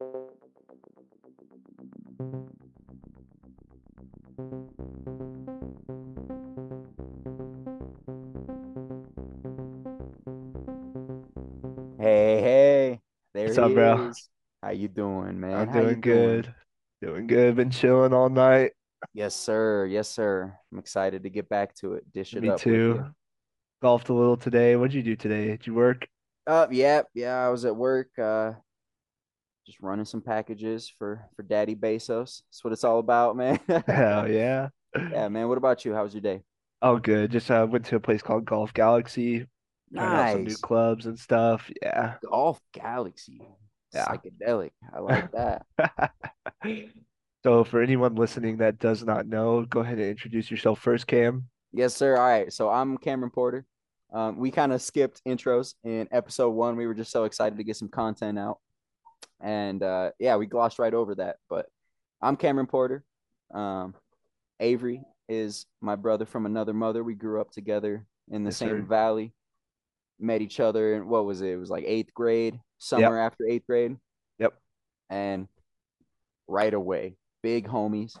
Hey, hey, there What's up, bro? is. How you doing, man? I'm How you doing doing? good. Doing good. Been chilling all night. Yes, sir. Yes, sir. I'm excited to get back to it. Dish it Me up with too. you. Golfed a little today. What'd you do today? Did you work? Uh, yeah, yeah. I was at work, uh, just running some packages for for Daddy Bezos. That's what it's all about, man. Hell yeah. Yeah, man. What about you? How was your day? Oh, good. Just uh, went to a place called Golf Galaxy. Out some new clubs and stuff. Yeah. Golf Galaxy. Yeah. Psychedelic. I like that. So for anyone listening that does not know, go ahead and introduce yourself first, Cam. Yes, sir. All right. So I'm Cameron Porter. Um, we kind of skipped intros in episode one. We were just so excited to get some content out. And uh, yeah, we glossed right over that. But I'm Cameron Porter. Um, Avery is my brother from another mother. We grew up together in the Yes, same sir. valley, met each other. And what was it? It was like eighth grade, summer Yep. after eighth grade. Yep. And right away, big homies,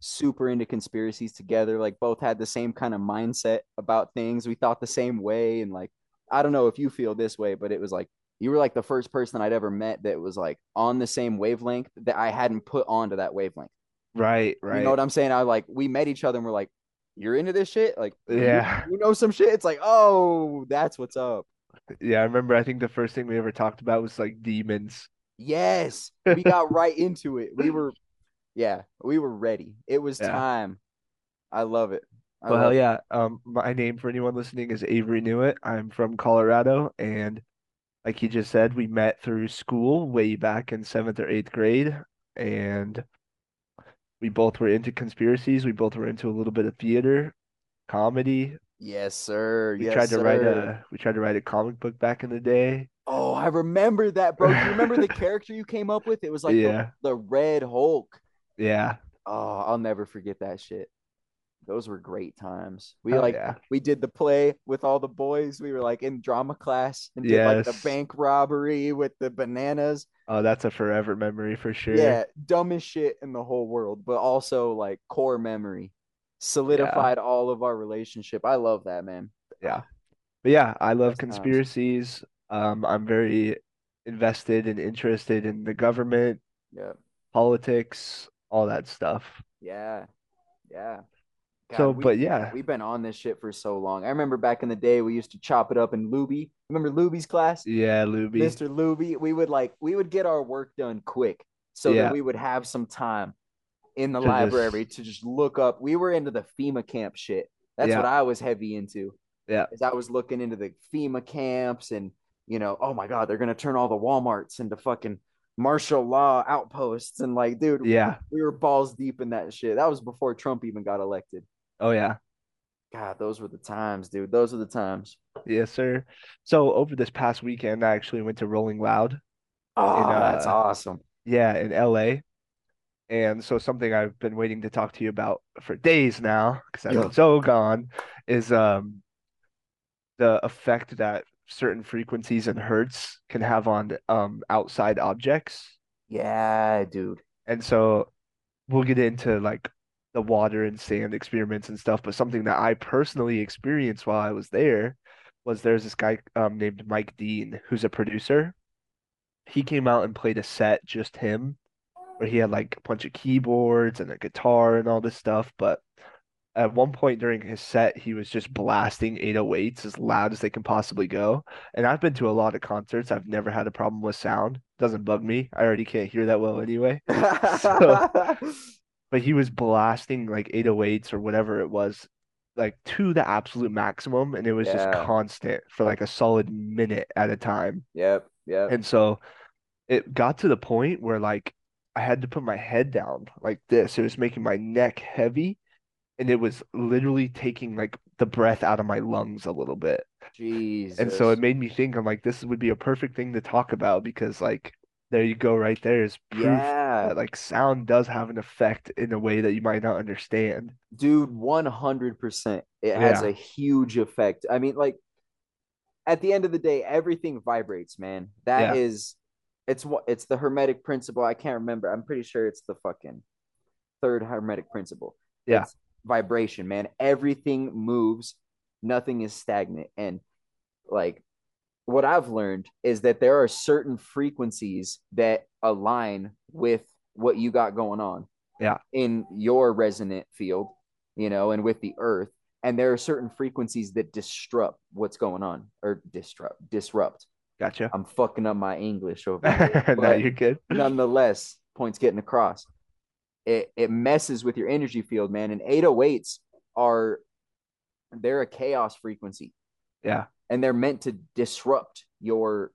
super into conspiracies together. Like both had the same kind of mindset about things. We thought the same way. And like, I don't know if you feel this way, but it was like you were like the first person I'd ever met that was like on the same wavelength that I hadn't put onto that wavelength. Right, right. You know what I'm saying? I like we met each other and we're like, You're into this shit? Like Yeah. you know some shit? It's like, oh, that's what's up. Yeah, I remember I think the first thing we ever talked about was like demons. Yes. We got right into it. We were yeah, we were ready. It was Yeah. time. I love it. I Well, hell love it. yeah. Um, my name for anyone listening is Avery Newitt. I'm from Colorado, and like he just said, we met through school way back in seventh or eighth grade, and we both were into conspiracies. We both were into a little bit of theater, comedy. Yes, sir. We Yes, tried to write a we tried to write a comic book back in the day. Oh, I remember that, bro. Do you remember the character you came up with? It was like the, the Red Hulk. yeah. Oh, I'll never forget that shit. Those were great times. We Hell like yeah. we did the play with all the boys. We were like in drama class and did like the bank robbery with the bananas. Oh, that's a forever memory for sure. Yeah, dumbest shit in the whole world, but also like core memory. Yeah, Solidified all of our relationship. I love that, man. yeah. Ah, But yeah, I love times. conspiracies. Um, I'm very invested and interested in the government, Yeah. politics, all that stuff. Yeah. Yeah. So, we but yeah, we've been on this shit for so long. I remember back in the day we used to chop it up in Luby. Remember Luby's class? yeah, Luby. Mr. Luby. We would like we would get our work done quick so that we would have some time in the to library just to just look up. We were into the FEMA camp shit. That's what I was heavy into. yeah, As I was looking into the FEMA camps and you know, oh my God, they're gonna turn all the Walmarts into fucking martial law outposts. And like, dude, yeah. we were balls deep in that shit. That was before Trump even got elected. Oh yeah. God, those were the times, dude. Those are the times. Yes, sir. So over this past weekend, I actually went to Rolling Loud in Oh, that's uh awesome. yeah, in LA. And so something I've been waiting to talk to you about for days now, because Yeah. so gone, is um the effect that certain frequencies and hertz can have on um outside objects. Yeah, dude. And so we'll get into like the water and sand experiments and stuff, but something that I personally experienced while I was there was there's this guy um named Mike Dean who's a producer. He came out and played a set, just him, where he had like a bunch of keyboards and a guitar and all this stuff, but at one point during his set, he was just blasting 808s as loud as they can possibly go. And I've been to a lot of concerts. I've never had a problem with sound. Doesn't bug me. I already can't hear that well anyway. So, but he was blasting like 808s or whatever it was, like to the absolute maximum. And it was just constant for like a solid minute at a time. Yep. Yep. And so it got to the point where like I had to put my head down like this. It was making my neck heavy and it was literally taking like the breath out of my lungs a little bit. And so it made me think, I'm like, this would be a perfect thing to talk about because like there you go right there is proof Yeah. that like sound does have an effect in a way that you might not understand. Dude, 100%. It has Yeah. a huge effect. I mean, like, at the end of the day, everything vibrates, man. That Yeah. is it's what it's the hermetic principle. I can't remember. I'm pretty sure it's the fucking third hermetic principle. Yeah. It's vibration, man. Everything moves, nothing is stagnant. And like what I've learned is that there are certain frequencies that align with what you got going on Yeah. in your resonant field, you know, and with the earth. And there are certain frequencies that disrupt what's going on or disrupt, disrupt. Gotcha. I'm fucking up my English over here. No, you're good. nonetheless, points getting across. It it messes with your energy field, man. And 808s are they're a chaos frequency Yeah. And they're meant to disrupt your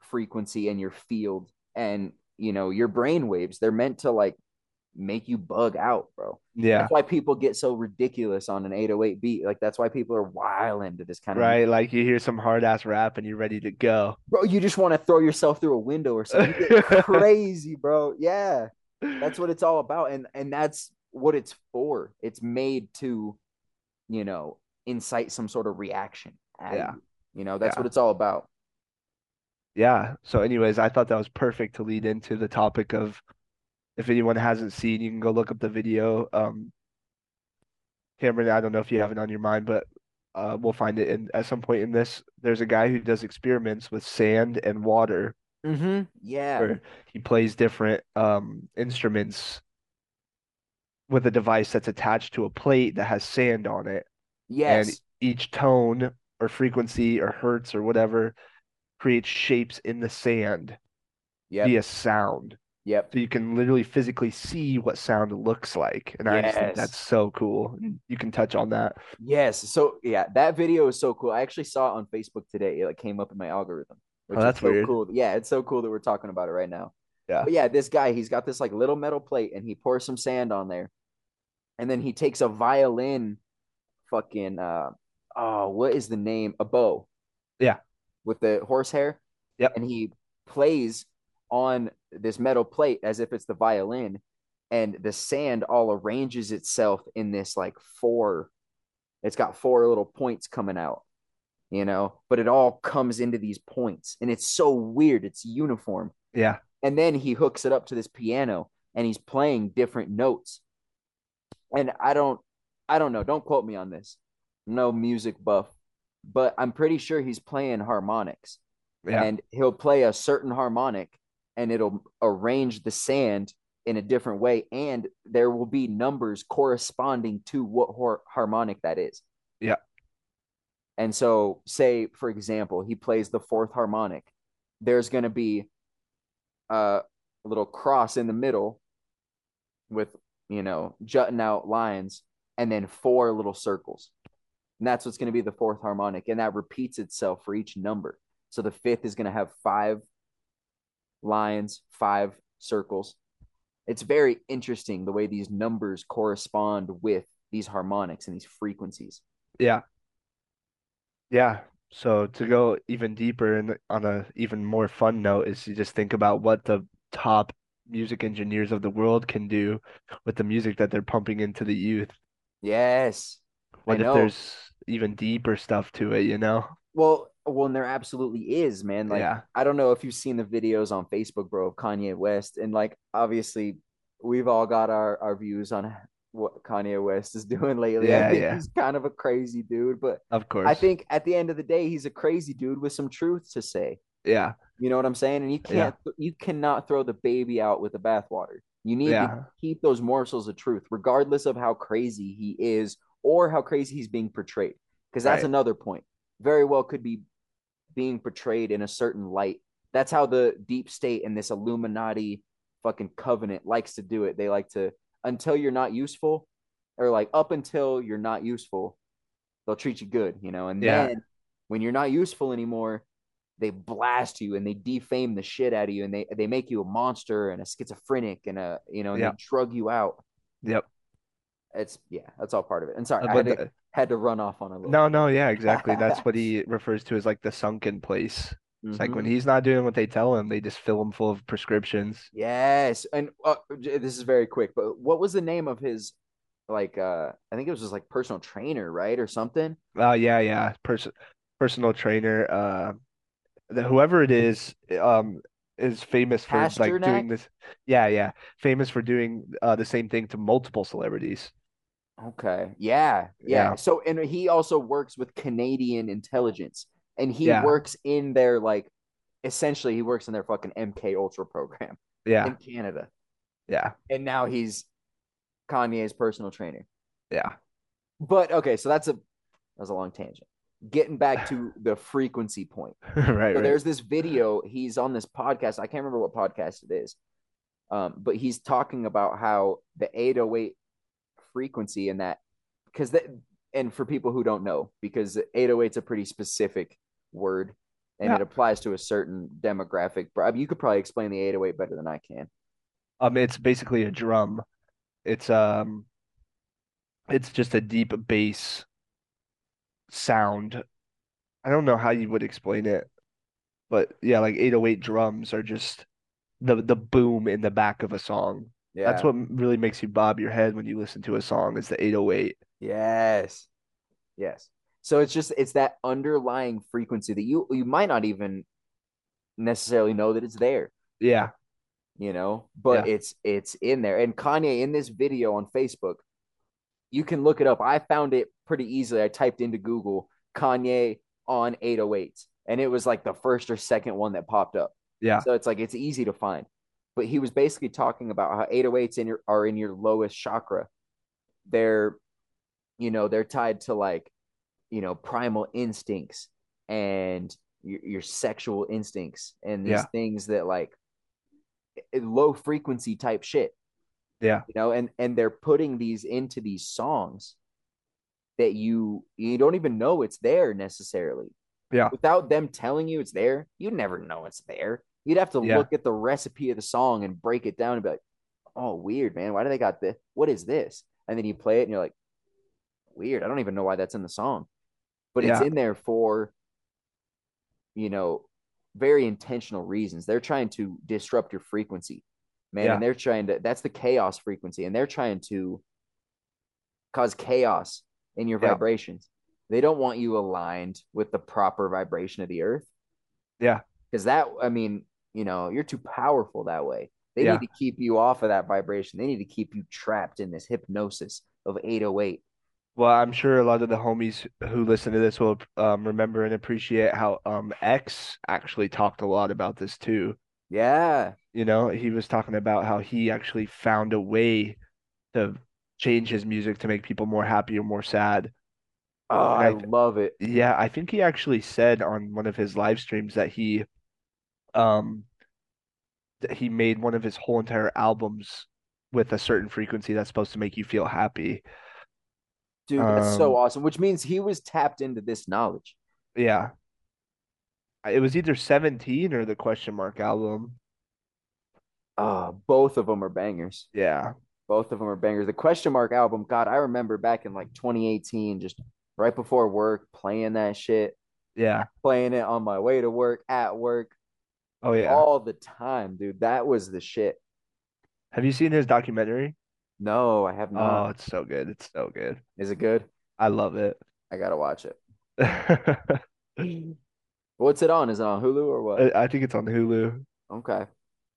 frequency and your field and you know your brain waves. They're meant to like make you bug out, bro. Yeah. That's why people get so ridiculous on an 808 beat. Like that's why people are wild into this kind of Right. Like you hear some hard ass rap and you're ready to go. bro. You just want to throw yourself through a window or something. Crazy, bro. Yeah. that's what it's all about and and that's what it's for it's made to you know incite some sort of reaction Yeah. you. You know that's Yeah. what it's all about Yeah. So, anyways, I thought that was perfect to lead into the topic of if anyone hasn't seen, you can go look up the video. Um, Cameron, I don't know if you have it on your mind, but uh, we'll find it in at some point in this. There's a guy who does experiments with sand and water mm-hmm. yeah where he plays different um instruments with a device that's attached to a plate that has sand on it. Yes. And each tone or frequency or hertz or whatever creates shapes in the sand yep via sound. yep So you can literally physically see what sound looks like. And I just think that's so cool. You can touch on that. yes so yeah that video is so cool i actually saw it on facebook today it like came up in my algorithm which Oh, that's so weird. cool yeah it's so cool that we're talking about it right now Yeah. but yeah this guy he's got this like little metal plate and he pours some sand on there and then he takes a violin fucking uh oh what is the name? A bow. Yeah. with the horsehair Yep. and he plays on this metal plate as if it's the violin and the sand all arranges itself in this like four it's got four little points coming out you know? But it all comes into these points and it's so weird it's uniform. Yeah. and then he hooks it up to this piano and he's playing different notes. And i don't i don't know don't quote me on this no music buff but i'm pretty sure he's playing harmonics. Yeah. and he'll play a certain harmonic and it'll arrange the sand in a different way. And there will be numbers corresponding to what hor- harmonic that is. Yeah. and so say for example he plays the fourth harmonic. There's going to be a little cross in the middle with you know jutting out lines and then four little circles and that's what's going to be the fourth harmonic and that repeats itself for each number so the fifth is going to have five lines five circles it's very interesting the way these numbers correspond with these harmonics and these frequencies Yeah. Yeah. So to go even deeper and on a even more fun note is to just think about what the top music engineers of the world can do with the music that they're pumping into the youth. yes What I if know. there's even deeper stuff to it, you know? well well and there absolutely is man like Yeah. i don't know if you've seen the videos on facebook bro of kanye west and like obviously we've all got our our views on what kanye west is doing lately Yeah, i think yeah. he's kind of a crazy dude but Of course. i think at the end of the day he's a crazy dude with some truth to say Yeah. You know what I'm saying? And you can't you cannot throw the baby out with the bathwater. You need Yeah. to keep those morsels of truth, regardless of how crazy he is or how crazy he's being portrayed. Because that's Right. another point. Very well could be being portrayed in a certain light. That's how the deep state and this Illuminati fucking covenant likes to do it. They like to until you're not useful, or like up until you're not useful, they'll treat you good, you know. And Yeah. then when you're not useful anymore, they blast you and they defame the shit out of you and they they make you a monster and a schizophrenic and a you know and Yeah. they drug you out. Yep. It's yeah, that's all part of it. And sorry, Uh, I but had to, had to run off on a little. no, no, yeah, exactly. That's what he refers to as like the sunken place. It's like Mhm. when he's not doing what they tell him, they just fill him full of prescriptions. Yes, and uh, this is very quick, but what was the name of his like? uh I think it was just like personal trainer, right, or something. Oh yeah, yeah. Person personal trainer, uh the, whoever it is, um is famous for like doing this. Yeah, yeah. Famous for doing uh, the same thing to multiple celebrities. Okay. Yeah. Yeah. Yeah. So and he also works with Canadian intelligence and he Yeah. works in their like essentially he works in their fucking MK Ultra program Yeah. in Canada. Yeah. And now he's Kanye's personal trainer. Yeah. But okay, so that's a that was a long tangent. Getting back to the frequency point. right, So right. there's this video. He's on this podcast. I can't remember what podcast it is, um, but he's talking about how the 808 frequency and that because that and for people who don't know, because 808 is a pretty specific word and Yeah. it applies to a certain demographic. But I mean, you could probably explain the 808 better than I can. Um, it's basically a drum. It's um, it's just a deep bass sound. I don't know how you would explain it, but yeah, like 808 drums are just the the boom in the back of a song. Yeah. That's what really makes you bob your head when you listen to a song is the 808. Yes. Yes. So it's just it's that underlying frequency that you you might not even necessarily know that it's there. Yeah. you know but Yeah. it's it's in there and kanye in this video on facebook you can look it up i found it pretty easily i typed into google kanye on 808 and it was like the first or second one that popped up Yeah. so it's like it's easy to find but he was basically talking about how 808s in your are in your lowest chakra they're you know they're tied to like you know primal instincts and your, your sexual instincts and these Yeah. things that like eh, low frequency type shit Yeah. you know and and they're putting these into these songs that you you don't even know it's there necessarily Yeah. without them telling you it's there you never know it's there you'd have to Yeah. look at the recipe of the song and break it down and be like oh weird man why do they got this what is this and then you play it and you're like weird i don't even know why that's in the song but it's in there for you know very intentional reasons they're trying to disrupt your frequency man Yeah. and they're trying to that's the chaos frequency and they're trying to cause chaos in your Yeah. vibrations they don't want you aligned with the proper vibration of the earth Yeah. Because that i mean you know you're too powerful that way they Yeah. need to keep you off of that vibration they need to keep you trapped in this hypnosis of 808 Well, I'm sure a lot of the homies who listen to this will um, remember and appreciate how um X actually talked a lot about this too. yeah You know, he was talking about how he actually found a way to change his music to make people more happy or more sad. oh i I love it Yeah, I think he actually said on one of his live streams that he um that he made one of his whole entire albums with a certain frequency that's supposed to make you feel happy. dude that's so Um, awesome which means he was tapped into this knowledge Yeah. It was either 17 or the question mark album. oh both of them are bangers Yeah. both of them are bangers the question mark album god i remember back in like 2018 just right before work playing that shit Yeah. playing it on my way to work at work Oh yeah. all the time dude that was the shit Have you seen his documentary? no i have not. Oh, it's so good. It's so good. is it good I love it. i gotta watch it what's it on is it on hulu or what I think it's on Hulu. okay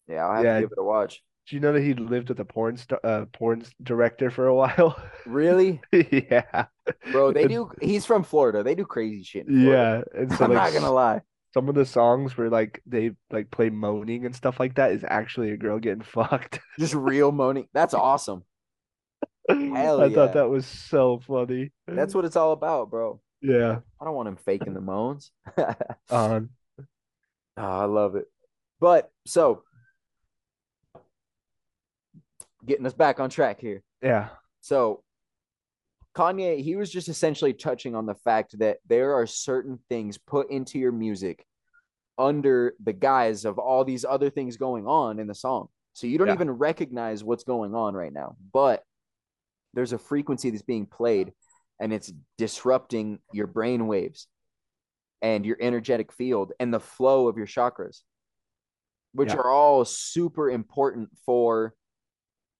yeah i'll have Yeah. to give it a watch Do you know that he lived with a porn star, uh, porn director for a while? really Yeah. bro they do he's from florida they do crazy shit in Yeah. So i'm like not gonna lie some of the songs where like they like play moaning and stuff like that is actually a girl getting fucked. just real moaning that's awesome Hell I yeah. thought that was so funny. that's what it's all about bro Yeah. i don't want him faking the moans Um, Oh, I love it. But so getting us back on track here. yeah. So Kanye, he was just essentially touching on the fact that there are certain things put into your music under the guise of all these other things going on in the song. So you don't Yeah. even recognize what's going on right now. But there's a frequency that's being played and it's disrupting your brain waves and your energetic field and the flow of your chakras, which Yeah. are all super important for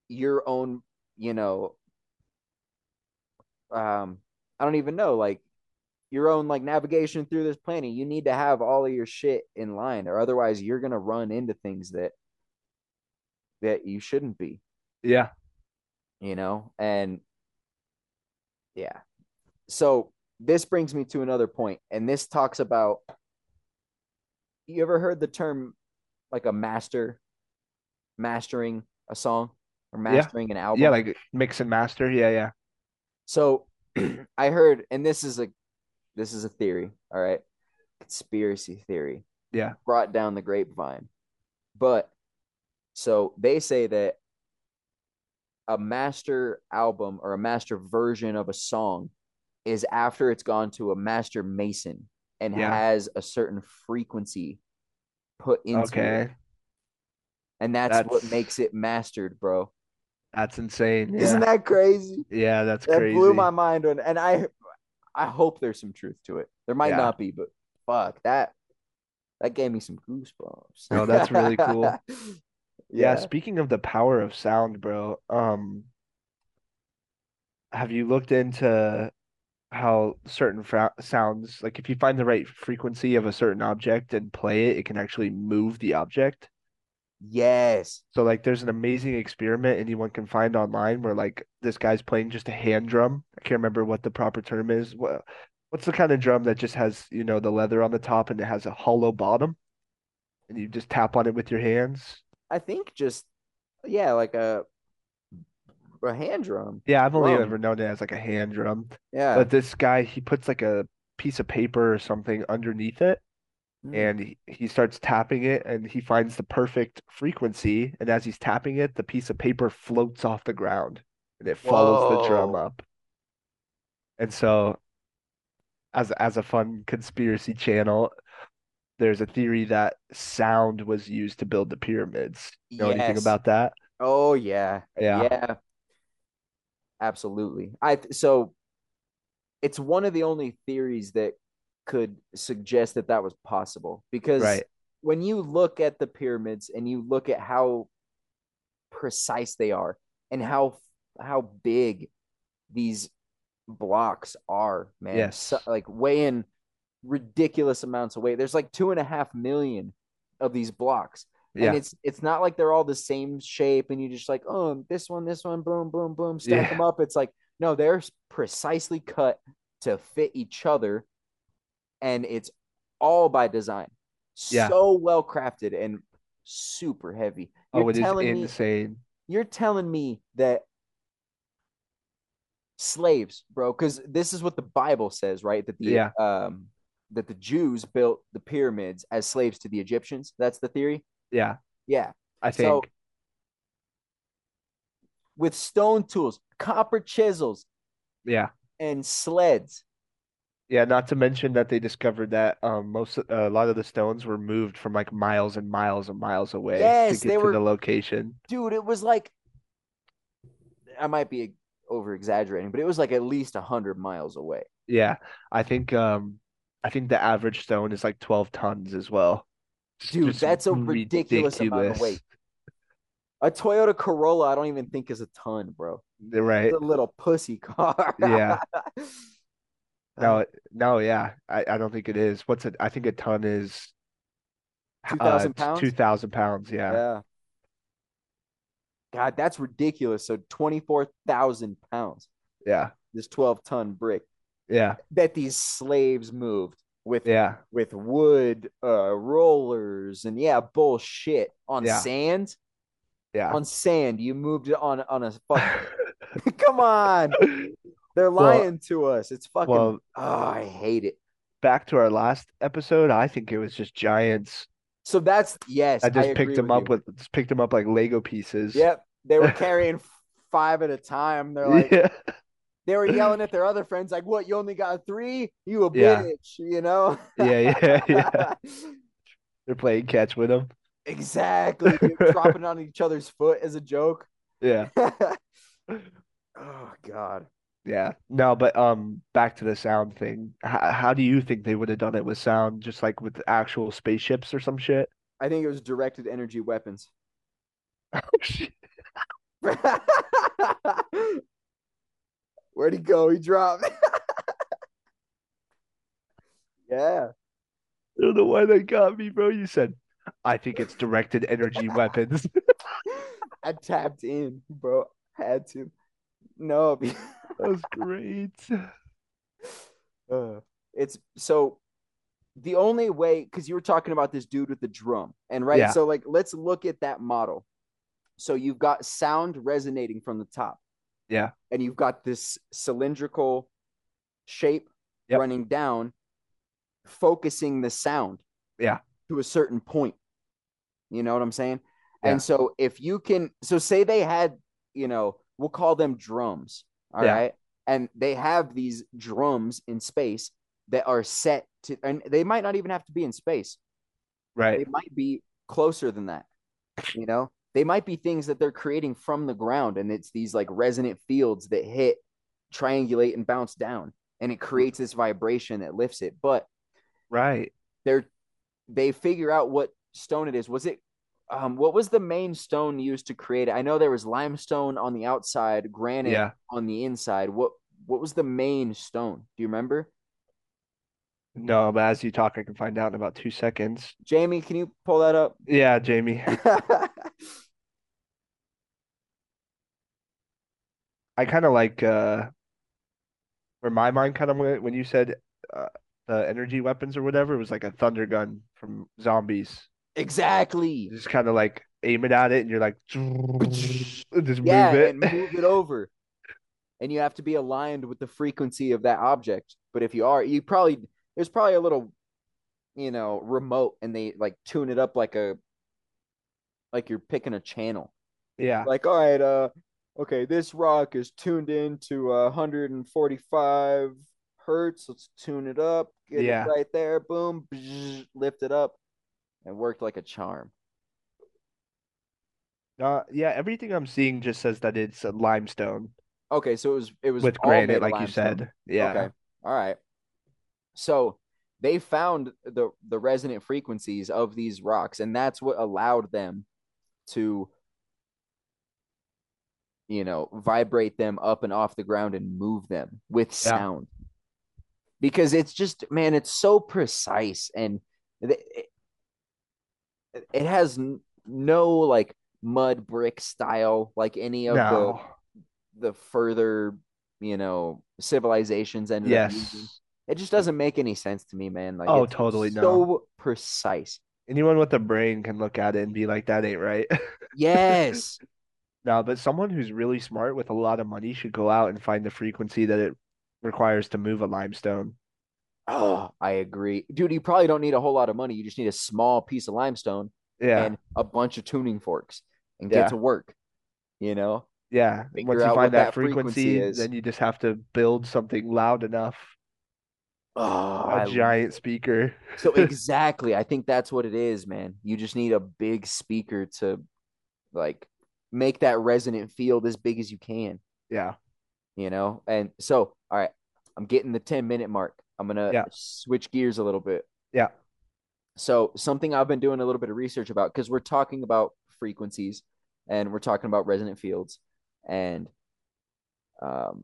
your own, you know, um, I don't even know, like your own like navigation through this planet. You need to have all of your shit in line, or otherwise you're gonna run into things that that you shouldn't be. Yeah. You know, and yeah. So this brings me to another point, and this talks about. You ever heard the term like a master, mastering a song or mastering yeah. an album? Yeah, like mix and master. Yeah, yeah. So I heard, and this is a this is a theory, all right? Conspiracy theory. Yeah. Brought down the grapevine. But so they say that a master album or a master version of a song is after it's gone to a master mason and yeah. has a certain frequency put into okay. it. And that's, that's, what makes it mastered, bro. That's insane. Yeah. Isn't that crazy? Yeah, that's that crazy. blew my mind. When, and I I hope there's some truth to it. There might yeah. not be, but fuck that. That gave me some goosebumps. Oh, that's really cool. yeah. yeah. Speaking of the power of sound, bro. Um, have you looked into how certain fra- sounds, like if you find the right frequency of a certain object and play it, it can actually move the object? Yes. So like there's an amazing experiment anyone can find online where like this guy's playing just a hand drum. I can't remember what the proper term is. What what's the kind of drum that just has, you know, the leather on the top and it has a hollow bottom? And you just tap on it with your hands? I think just yeah, like a a hand drum. Yeah, I've only drum. ever known it as like a hand drum. Yeah. But this guy, he puts like a piece of paper or something underneath it mm. and he, he starts tapping it and he finds the perfect frequency and as he's tapping it the piece of paper floats off the ground and it follows Whoa. the drum up. And so as as a fun conspiracy channel there's a theory that sound was used to build the pyramids. You know yes. anything about that? Oh yeah. Yeah. Yeah. Absolutely. I so it's one of the only theories that could suggest that that was possible because right. when you look at the pyramids and you look at how precise they are and how how big these blocks are, man. Yes. So, like weighing ridiculous amounts of weight. There's like two and a half million of these blocks. Yeah. And it's it's not like they're all the same shape and you just like, oh, this one, this one, boom, boom, boom, stack yeah. them up. It's like, no, they're precisely cut to fit each other and it's all by design. Yeah. So well crafted and super heavy. You're oh, it is insane. Me, you're telling me that slaves, bro, because this is what the Bible says, right? That the yeah. um that the Jews built the pyramids as slaves to the Egyptians. That's the theory. Yeah. Yeah. I think so, with stone tools, copper chisels, yeah, and sleds. Yeah, not to mention that they discovered that um most uh, a lot of the stones were moved from like miles and miles and miles away yes, to get they to were, the location. Dude, it was like I might be over exaggerating, but it was like at least a hundred miles away. Yeah, I think um I think the average stone is like twelve tons as well. Dude, Just that's a ridiculous, ridiculous amount of weight. A Toyota Corolla, I don't even think is a ton, bro. Right. It's a little pussy car. yeah. No, no, yeah, I, I don't think it is. What's it? I think a ton is two thousand uh, pounds. Two thousand pounds, yeah. Yeah. God, that's ridiculous. So twenty four thousand pounds. Yeah. This twelve ton brick. Yeah. That these slaves moved with yeah with wood uh rollers and yeah bullshit on yeah. sand. Yeah. On sand, you moved it on on a fucking. Come on. They're lying well, to us. It's fucking. Well, oh, I hate it. Back to our last episode, I think it was just giants. So that's yes. I just I picked them up you. with just picked them up like Lego pieces. Yep, they were carrying five at a time. They're like, yeah. they were yelling at their other friends like, "What? You only got three? You a yeah. bitch?" You know? yeah, yeah, yeah. They're playing catch with them. Exactly. dropping on each other's foot as a joke. Yeah. oh God. Yeah. No, but um, back to the sound thing. H- how do you think they would have done it with sound, just like with actual spaceships or some shit? I think it was directed energy weapons. Oh shit. Where'd he go? He dropped. Yeah. I don't know why that got me, bro. You said, I think it's directed energy weapons. I tapped in, bro. Had to. No, That was great. uh, it's so the only way because you were talking about this dude with the drum, and right. Yeah. So like, let's look at that model. So you've got sound resonating from the top, Yeah. and you've got this cylindrical shape Yep. running down, focusing the sound Yeah. to a certain point. You know what I'm saying? Yeah. And so if you can, so say they had, you know, we'll call them drums. All right, Yeah. And they have these drums in space that are set to, and they might not even have to be in space. Right. They might be closer than that. You know, they might be things that they're creating from the ground, and it's these like resonant fields that hit, triangulate, and bounce down, and it creates this vibration that lifts it. But Right. they're they figure out what stone it is. Was it um what was the main stone used to create it? I know there was limestone on the outside, granite Yeah. on the inside. What what was the main stone? Do you remember? No, but as you talk, I can find out in about two seconds. Jamie, can you pull that up? Yeah, Jamie. I kind of like uh where my mind kind of went when you said uh, the energy weapons or whatever, it was like a thunder gun from zombies. Exactly. Just kind of like aim it at it and you're like just Yeah, move it. and move it over. And you have to be aligned with the frequency of that object. But if you are, you probably there's probably a little, you know, remote and they like tune it up like a like you're picking a channel. Yeah. like all right uh okay this rock is tuned in to uh, 145 hertz let's tune it up get Yeah. it right there boom bzz, lift it up and worked like a charm Uh, yeah, everything I'm seeing just says that it's a limestone okay so it was it was with granite, like you said. Yeah. okay all right so they found the the resonant frequencies of these rocks and that's what allowed them to you know vibrate them up and off the ground and move them with Yeah. sound because it's just man it's so precise and it, it- has n- no like mud brick style like any of No. the the further you know civilizations ended using. Yes. It just doesn't make any sense to me, man. Like, Oh, it's totally so no. precise. Anyone with a brain can look at it and be like, that ain't right. Yes, No, but someone who's really smart with a lot of money should go out and find the frequency that it requires to move a limestone. Oh, I agree, dude. You probably don't need a whole lot of money. You just need a small piece of limestone Yeah. and a bunch of tuning forks, and Yeah. get to work. You know, Yeah. figure Once you find that that frequency frequency, then you just have to build something loud enough, oh, a I- giant speaker. So exactly, I think that's what it is, man. You just need a big speaker to like make that resonant field as big as you can. Yeah. you know and so all right i'm getting the 10 minute mark i'm gonna Yeah. switch gears a little bit Yeah. so something i've been doing a little bit of research about because we're talking about frequencies and we're talking about resonant fields and um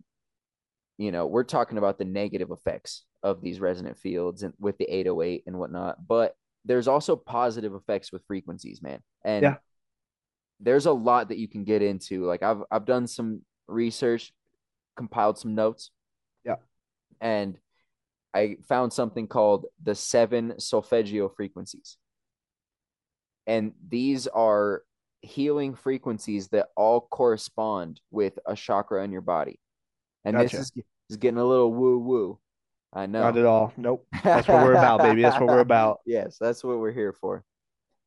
you know we're talking about the negative effects of these resonant fields and with the 808 and whatnot but there's also positive effects with frequencies man and Yeah. there's a lot that you can get into like i've i've done some research compiled some notes Yeah. and i found something called the seven solfeggio frequencies and these are healing frequencies that all correspond with a chakra in your body and Gotcha. this is, is getting a little woo woo i know Not at all. Nope. That's what we're about, baby. That's what we're about. Yes, that's what we're here for.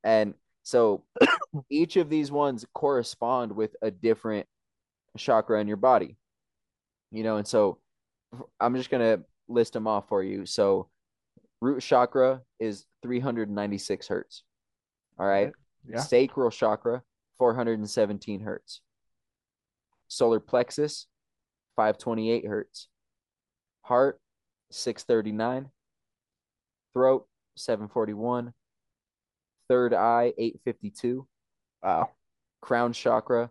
And so each of these ones correspond with a different chakra in your body. You know, and so I'm just going to list them off for you. So root chakra is 396 hertz. All right. Yeah. Sacral chakra, 417 hertz. Solar plexus, 528 hertz. Heart, 639. Throat, 741. Third eye, 852. Wow. Crown chakra,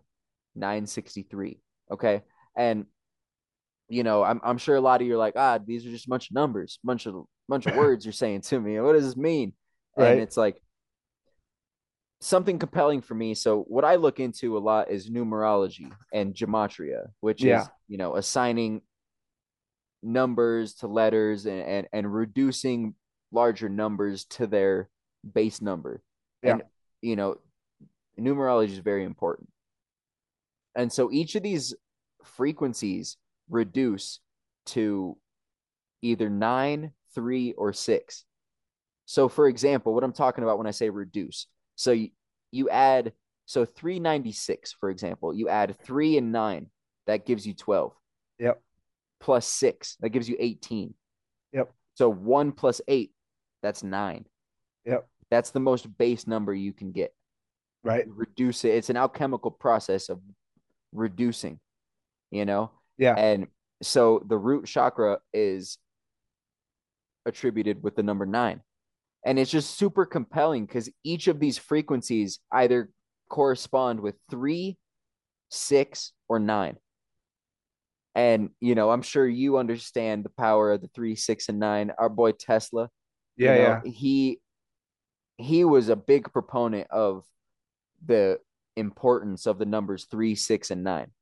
963. Okay. And, you know, I'm, I'm sure a lot of you are like, ah, these are just a bunch of numbers, bunch of bunch of words you're saying to me. What does this mean? Right. And it's like something compelling for me. So what I look into a lot is numerology and gematria, which Yeah. is, you know, assigning numbers to letters and, and, and reducing larger numbers to their base number. Yeah. And, you know, numerology is very important. And so each of these frequencies reduce to either nine, three, or six. So, for example, what I'm talking about when I say reduce, so you, you add, so 396, for example, you add three and nine, that gives you 12. Yep. Plus six, that gives you 18. Yep. So one plus eight, that's nine. Yep. That's the most base number you can get. Right. Reduce it. It's an alchemical process of reducing, you know? Yeah. And so the root chakra is attributed with the number nine. And it's just super compelling because each of these frequencies either correspond with three, six, or nine. And, you know, I'm sure you understand the power of the three, six, and nine. Our boy Tesla, you Yeah, know, yeah. he he was a big proponent of the importance of the numbers three, six, and nine.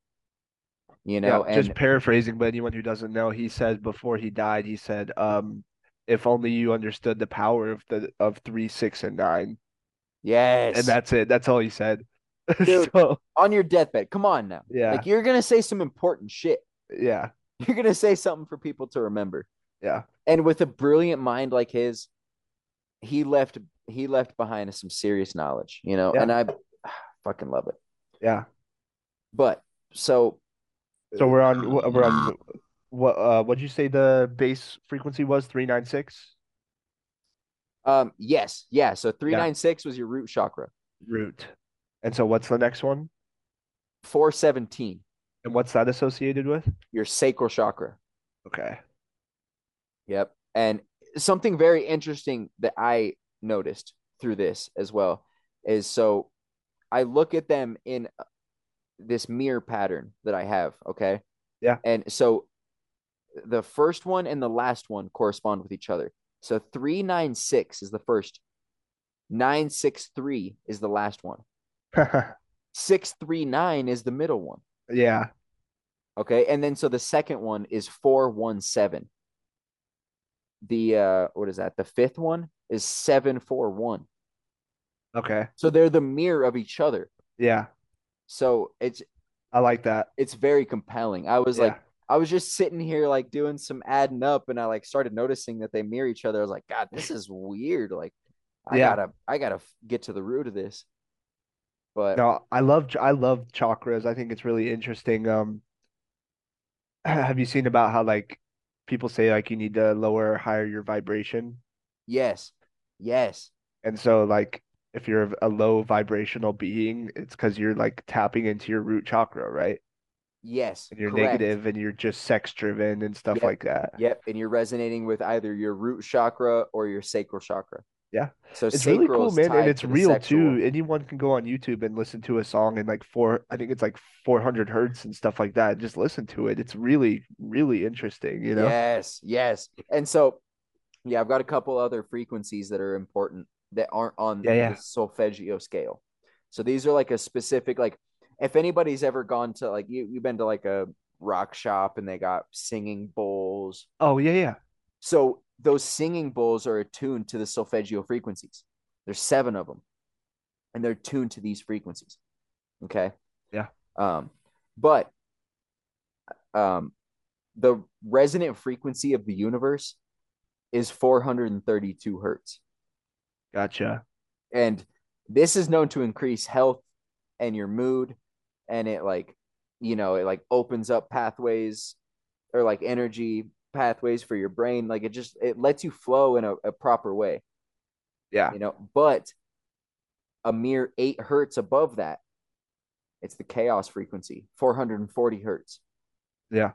You know, Yeah, just paraphrasing, but anyone who doesn't know, he said before he died, he said, um, if only you understood the power of the of three, six, and nine. yes, And that's it. That's all he said. Dude. So on your deathbed. Come on now. Yeah. Like you're gonna say some important shit. yeah, You're gonna say something for people to remember. yeah. And with a brilliant mind like his, he left he left behind some serious knowledge, you know, Yeah. and I fucking love it. Yeah. But so So we're on we're on what uh what'd you say the base frequency was? 396 um yes, yeah. So three nine six was your root chakra. root. And so what's the next one? Four seventeen, And what's that associated with? your sacral chakra. Okay. Yep. And something very interesting that I noticed through this as well is so I look at them in this mirror pattern that I have, okay? Yeah. And so the first one and the last one correspond with each other. So 396 is the first. 963 is the last one. 639 is the middle one. Yeah. Okay. And then so the second one is 417. The uh what is that? The fifth one is 741. Okay. So they're the mirror of each other. Yeah. So it's I like that. it's very compelling. I was Yeah. like I was just sitting here like doing some adding up and I like started noticing that they mirror each other. I was like, God, this is weird. Like I Yeah. gotta I gotta get to the root of this. But No, I love I love chakras. I think it's really interesting. Um, have you seen about how like people say like you need to lower or higher your vibration? yes, yes, And so like if you're a low vibrational being, it's because you're like tapping into your root chakra, right? yes. And you're correct. negative and you're just sex driven and stuff Yep. like that. Yep, and you're resonating with either your root chakra or your sacral chakra. Yeah. So It's really cool, man, and it's to real sexual. too. Anyone can go on YouTube and listen to a song in like four, I think it's like 400 hertz and stuff like that. Just listen to it. It's really, really interesting, you know? Yes, yes. And so, yeah, I've got a couple other frequencies that are important that aren't on Yeah, yeah. the solfeggio scale. So these are like a specific, like, if anybody's ever gone to like you, you've been to like a rock shop and they got singing bowls. Oh, yeah, yeah. So those singing bowls are attuned to the solfeggio frequencies. There's seven of them, and they're tuned to these frequencies. Okay. Yeah. Um, but um, the resonant frequency of the universe is 432 hertz, Gotcha. and this is known to increase health and your mood, and it like, you know, it like opens up pathways or like energy pathways for your brain. Like it just it lets you flow in a, a proper way. Yeah. you know but a mere 8 hertz above that it's the chaos frequency 440 hertz Yeah.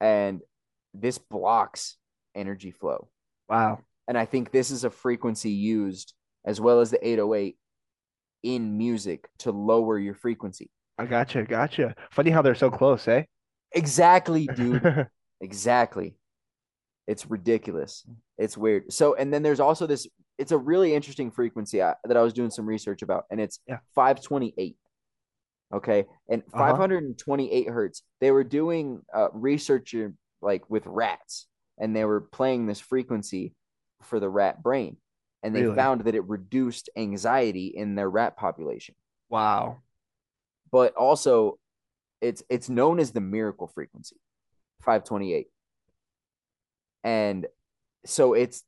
and this blocks energy flow Wow. And i think this is a frequency used as well as the 808 in music to lower your frequency I gotcha. Gotcha. Funny how they're so close, eh? exactly dude exactly It's ridiculous. It's weird. So, and then there's also this. It's a really interesting frequency I, that I was doing some research about, and it's Yeah. 528. Okay, and Uh-huh. 528 hertz. They were doing uh, research uh, like with rats, and they were playing this frequency for the rat brain, and they Really? found that it reduced anxiety in their rat population. Wow. But also, it's it's known as the miracle frequency, 528 and so it's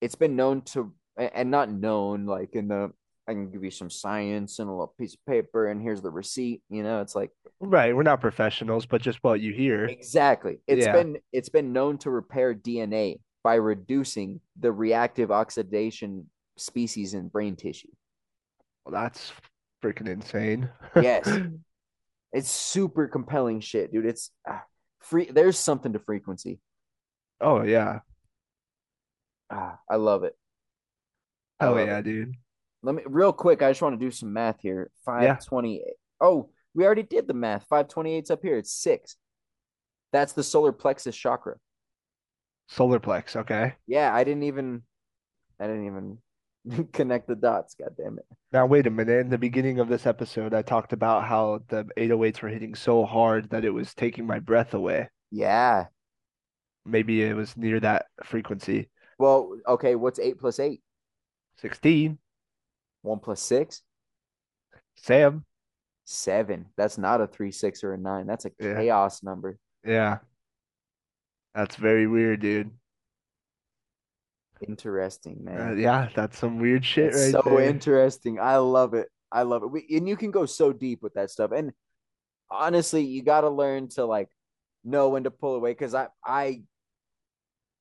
it's been known to and not known like in the I can give you some science and a little piece of paper and here's the receipt. You know, it's like Right. We're not professionals, but just what you hear. exactly. It's Yeah. been it's been known to repair DNA by reducing the reactive oxidation species in brain tissue. Well, that's freaking insane. Yes. It's super compelling shit, dude. It's ah, free. There's something to frequency. Oh yeah. Ah, I love it. I Hell love yeah, it. dude. Let me real quick. I just want to do some math here. Yeah. 528. Oh, we already did the math. 528's up here. It's six. That's the solar plexus chakra. Solar plex. Okay. Yeah, I didn't even I didn't even connect the dots. God damn it. Now wait a minute. In the beginning of this episode, I talked about how the 808s were hitting so hard that it was taking my breath away. Yeah. Maybe it was near that frequency. Well, okay, what's eight plus eight? 16. One plus six? Sam. Seven. That's not a three, six, or a nine. That's a Yeah. chaos number. Yeah. That's very weird, dude. Interesting, Uh, man. yeah, that's some weird shit It's right so there. interesting. I love it. I love it. We, and you can go so deep with that stuff. And honestly, you got to learn to like know when to pull away because I I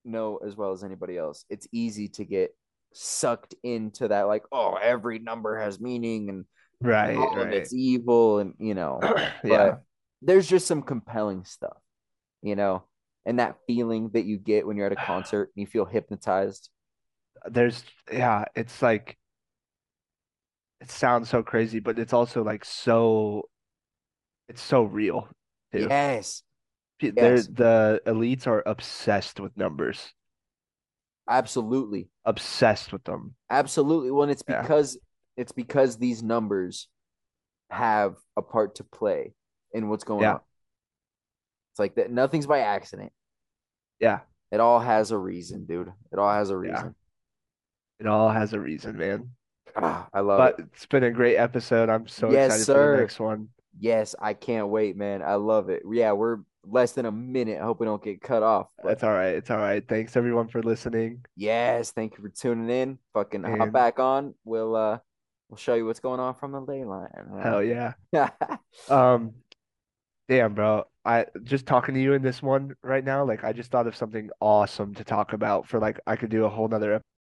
know as well as anybody else. It's easy to get sucked into that like oh every number has meaning and Right, of right. it's evil and you know Yeah. but there's just some compelling stuff you know and that feeling that you get when you're at a concert and you feel hypnotized There's yeah, it's like it sounds so crazy, but it's also like so it's so real too. yes They're yes. the elites are obsessed with numbers, absolutely obsessed with them. Absolutely. Well, and it's Yeah. because it's because these numbers have a part to play in what's going Yeah. on. It's like that nothing's by accident. Yeah, It all has a reason, dude. It all has a Yeah. reason. it all has a reason, man. Ah, I love But it. it's been a great episode. I'm so Yes, excited for the sir. next one. Yes, I can't wait, man. I love it. Yeah, we're less than a minute. I hope we don't get cut off. But That's all right. It's all right. Thanks everyone for listening. yes, thank you for tuning in. Fucking hop And- back on. We'll uh we'll show you what's going on from the ley line. Hell yeah. yeah. Um, damn, bro. I just talking to you in this one right now, like I just thought of something awesome to talk about for like I could do a whole nother